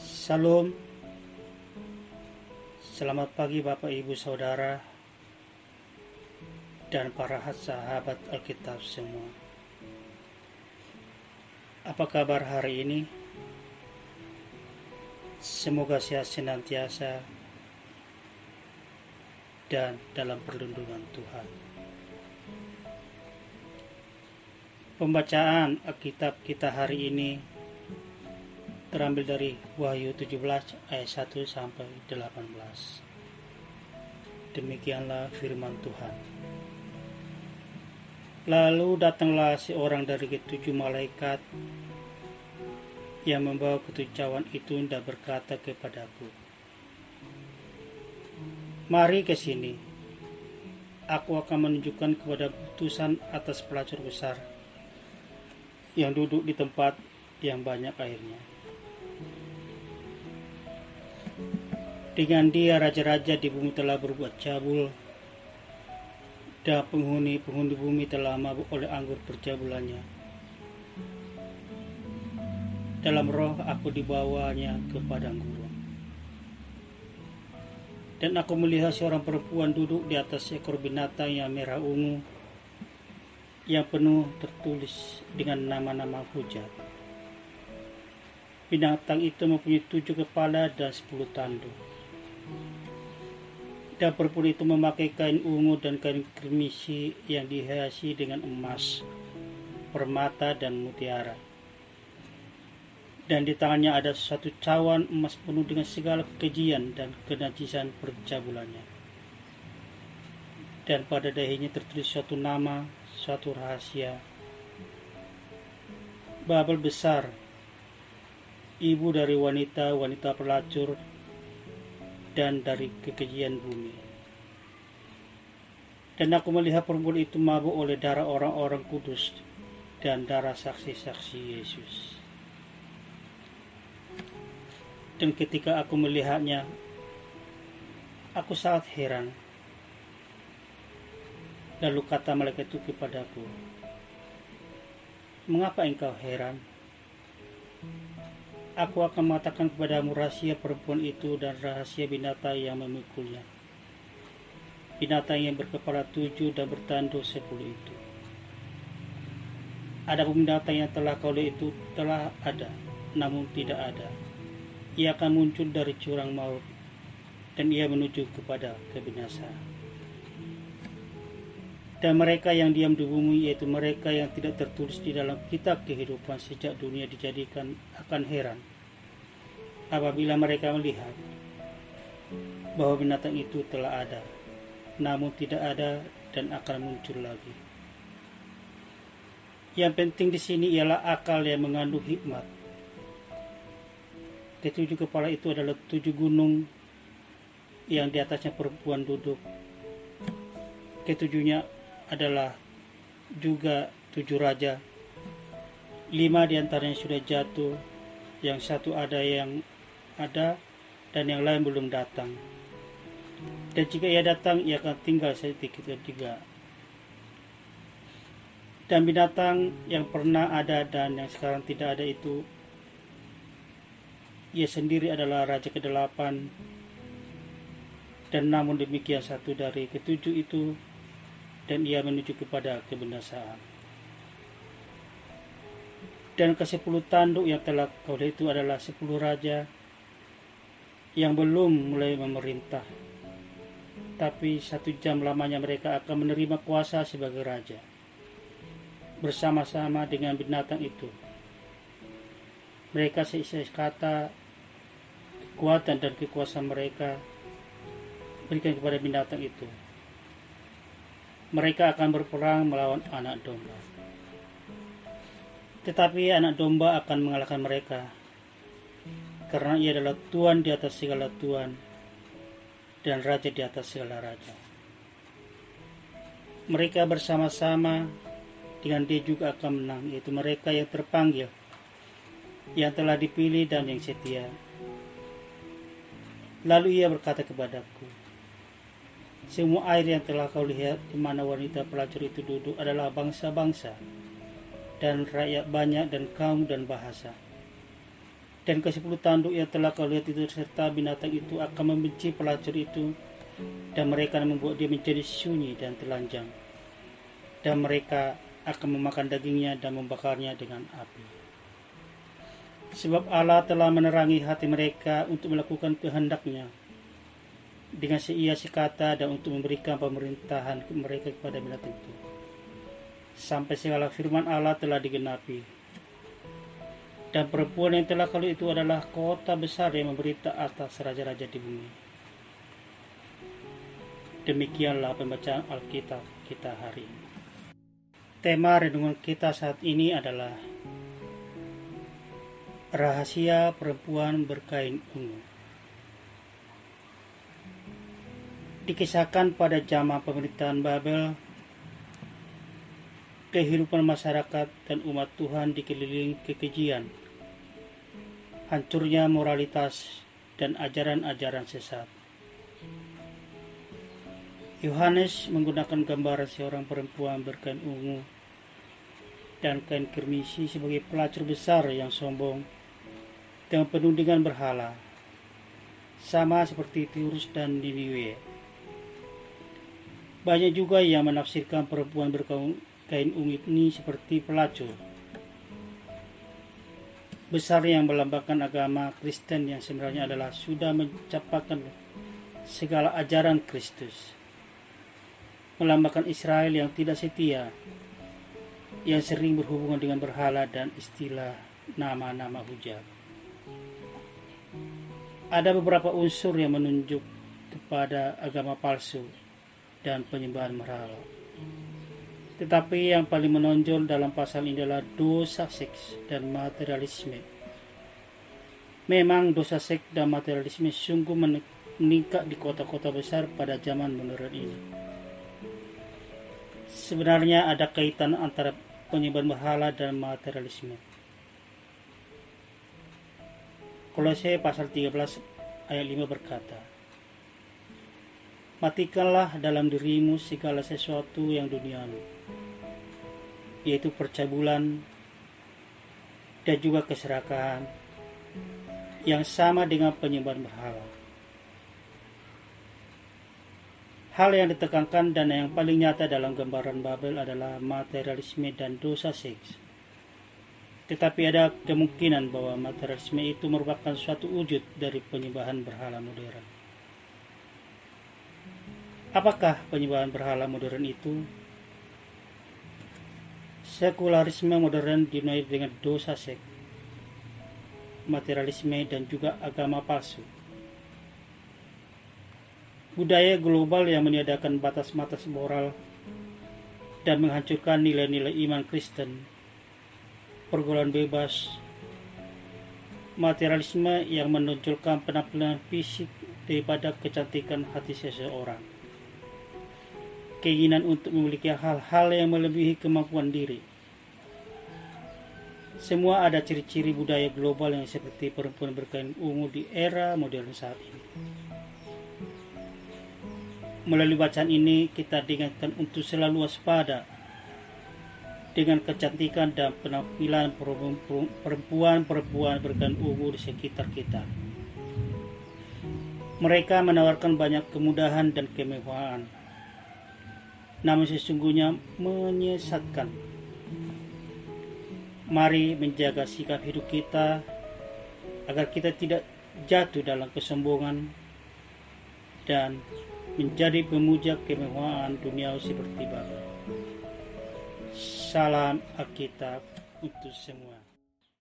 Salam Selamat pagi Bapak Ibu Saudara dan para sahabat Alkitab semua Apa kabar hari ini? Semoga sehat senantiasa dan dalam perlindungan Tuhan. Pembacaan Alkitab kita hari ini terambil dari Wahyu 17 ayat 1 sampai 18. Demikianlah firman Tuhan. Lalu datanglah seorang dari ketujuh malaikat yang membawa ketujuan itu dan berkata kepadaku, Mari ke sini, aku akan menunjukkan kepada putusan atas pelacur besar yang duduk di tempat yang banyak airnya. Dengan dia raja-raja di bumi telah berbuat cabul dan penghuni-penghuni bumi telah mabuk oleh anggur percabulannya. Dalam roh aku dibawanya ke padang gurun. Dan aku melihat seorang perempuan duduk di atas ekor binatang yang merah ungu yang penuh tertulis dengan nama-nama hujat. Binatang itu mempunyai tujuh kepala dan sepuluh tanduk dan perempuan itu memakai kain ungu dan kain kremisi yang dihiasi dengan emas, permata, dan mutiara. Dan di tangannya ada satu cawan emas penuh dengan segala kekejian dan kenajisan percabulannya. Dan pada dahinya tertulis suatu nama, suatu rahasia. Babel besar, ibu dari wanita-wanita pelacur dan dari kekejian bumi. Dan aku melihat perempuan itu mabuk oleh darah orang-orang kudus dan darah saksi-saksi Yesus. Dan ketika aku melihatnya, aku sangat heran. Lalu kata malaikat itu kepadaku, Mengapa engkau heran? Aku akan mengatakan kepadamu rahasia perempuan itu dan rahasia binatang yang memikulnya. Binatang yang berkepala tujuh dan bertanduk sepuluh itu. Ada binatang yang telah kau lihat itu telah ada, namun tidak ada. Ia akan muncul dari curang maut, dan ia menuju kepada kebinasaan dan mereka yang diam di bumi yaitu mereka yang tidak tertulis di dalam kitab kehidupan sejak dunia dijadikan akan heran. Apabila mereka melihat bahwa binatang itu telah ada namun tidak ada dan akan muncul lagi. Yang penting di sini ialah akal yang mengandung hikmat. Ketujuh kepala itu adalah tujuh gunung yang di atasnya perempuan duduk. Ketujuhnya adalah juga tujuh raja. Lima di antaranya sudah jatuh, yang satu ada yang ada, dan yang lain belum datang. Dan jika ia datang, ia akan tinggal sedikit ketiga. Dan binatang yang pernah ada dan yang sekarang tidak ada itu, ia sendiri adalah raja kedelapan. Dan namun demikian satu dari ketujuh itu dan ia menuju kepada kebinasaan. Dan ke sepuluh tanduk yang telah kau lihat itu adalah sepuluh raja yang belum mulai memerintah. Tapi satu jam lamanya mereka akan menerima kuasa sebagai raja. Bersama-sama dengan binatang itu. Mereka seisi kata kekuatan dan kekuasaan mereka berikan kepada binatang itu mereka akan berperang melawan anak domba. Tetapi anak domba akan mengalahkan mereka karena ia adalah Tuhan di atas segala Tuhan dan Raja di atas segala Raja. Mereka bersama-sama dengan dia juga akan menang, yaitu mereka yang terpanggil, yang telah dipilih dan yang setia. Lalu ia berkata kepadaku, Semua air yang telah kau lihat di mana wanita pelacur itu duduk adalah bangsa-bangsa dan rakyat banyak dan kaum dan bahasa. Dan ke sepuluh tanduk yang telah kau lihat itu serta binatang itu akan membenci pelacur itu dan mereka membuat dia menjadi sunyi dan telanjang. Dan mereka akan memakan dagingnya dan membakarnya dengan api. Sebab Allah telah menerangi hati mereka untuk melakukan kehendaknya dengan seia sekata dan untuk memberikan pemerintahan mereka kepada binatang itu. Sampai segala firman Allah telah digenapi. Dan perempuan yang telah kali itu adalah kota besar yang memberita atas raja-raja di bumi. Demikianlah pembacaan Alkitab kita hari ini. Tema renungan kita saat ini adalah Rahasia perempuan berkain ungu. Dikisahkan pada zaman pemerintahan Babel, kehidupan masyarakat dan umat Tuhan dikelilingi kekejian, hancurnya moralitas dan ajaran-ajaran sesat. Yohanes menggunakan gambaran seorang perempuan berkain ungu dan kain kermisi sebagai pelacur besar yang sombong dengan penuh dengan berhala, sama seperti Tirus dan Niniwe. Banyak juga yang menafsirkan perempuan berkain ungu ini seperti pelacur. Besar yang melambangkan agama Kristen yang sebenarnya adalah sudah mencapakan segala ajaran Kristus. Melambangkan Israel yang tidak setia, yang sering berhubungan dengan berhala dan istilah nama-nama hujat. Ada beberapa unsur yang menunjuk kepada agama palsu dan penyembahan berhala. Tetapi yang paling menonjol dalam pasal ini adalah dosa seks dan materialisme. Memang dosa seks dan materialisme sungguh meningkat di kota-kota besar pada zaman modern ini. Sebenarnya ada kaitan antara penyembahan berhala dan materialisme. Kolose pasal 13 ayat 5 berkata, Matikanlah dalam dirimu segala sesuatu yang duniawi, yaitu percabulan dan juga keserakahan yang sama dengan penyembahan berhala. Hal yang ditekankan dan yang paling nyata dalam gambaran Babel adalah materialisme dan dosa seks. Tetapi ada kemungkinan bahwa materialisme itu merupakan suatu wujud dari penyembahan berhala modern. Apakah penyembahan berhala modern itu? Sekularisme modern dinilai dengan dosa seks, materialisme dan juga agama palsu. Budaya global yang meniadakan batas-batas moral dan menghancurkan nilai-nilai iman Kristen, pergaulan bebas, materialisme yang menonjolkan penampilan fisik daripada kecantikan hati seseorang keinginan untuk memiliki hal-hal yang melebihi kemampuan diri. Semua ada ciri-ciri budaya global yang seperti perempuan berkain ungu di era modern saat ini. Melalui bacaan ini kita diingatkan untuk selalu waspada dengan kecantikan dan penampilan perempuan-perempuan berkain ungu di sekitar kita. Mereka menawarkan banyak kemudahan dan kemewahan namun sesungguhnya menyesatkan. Mari menjaga sikap hidup kita agar kita tidak jatuh dalam kesombongan dan menjadi pemuja kemewahan dunia seperti Bapa. Salam Alkitab untuk semua.